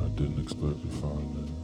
I didn't expect to find that.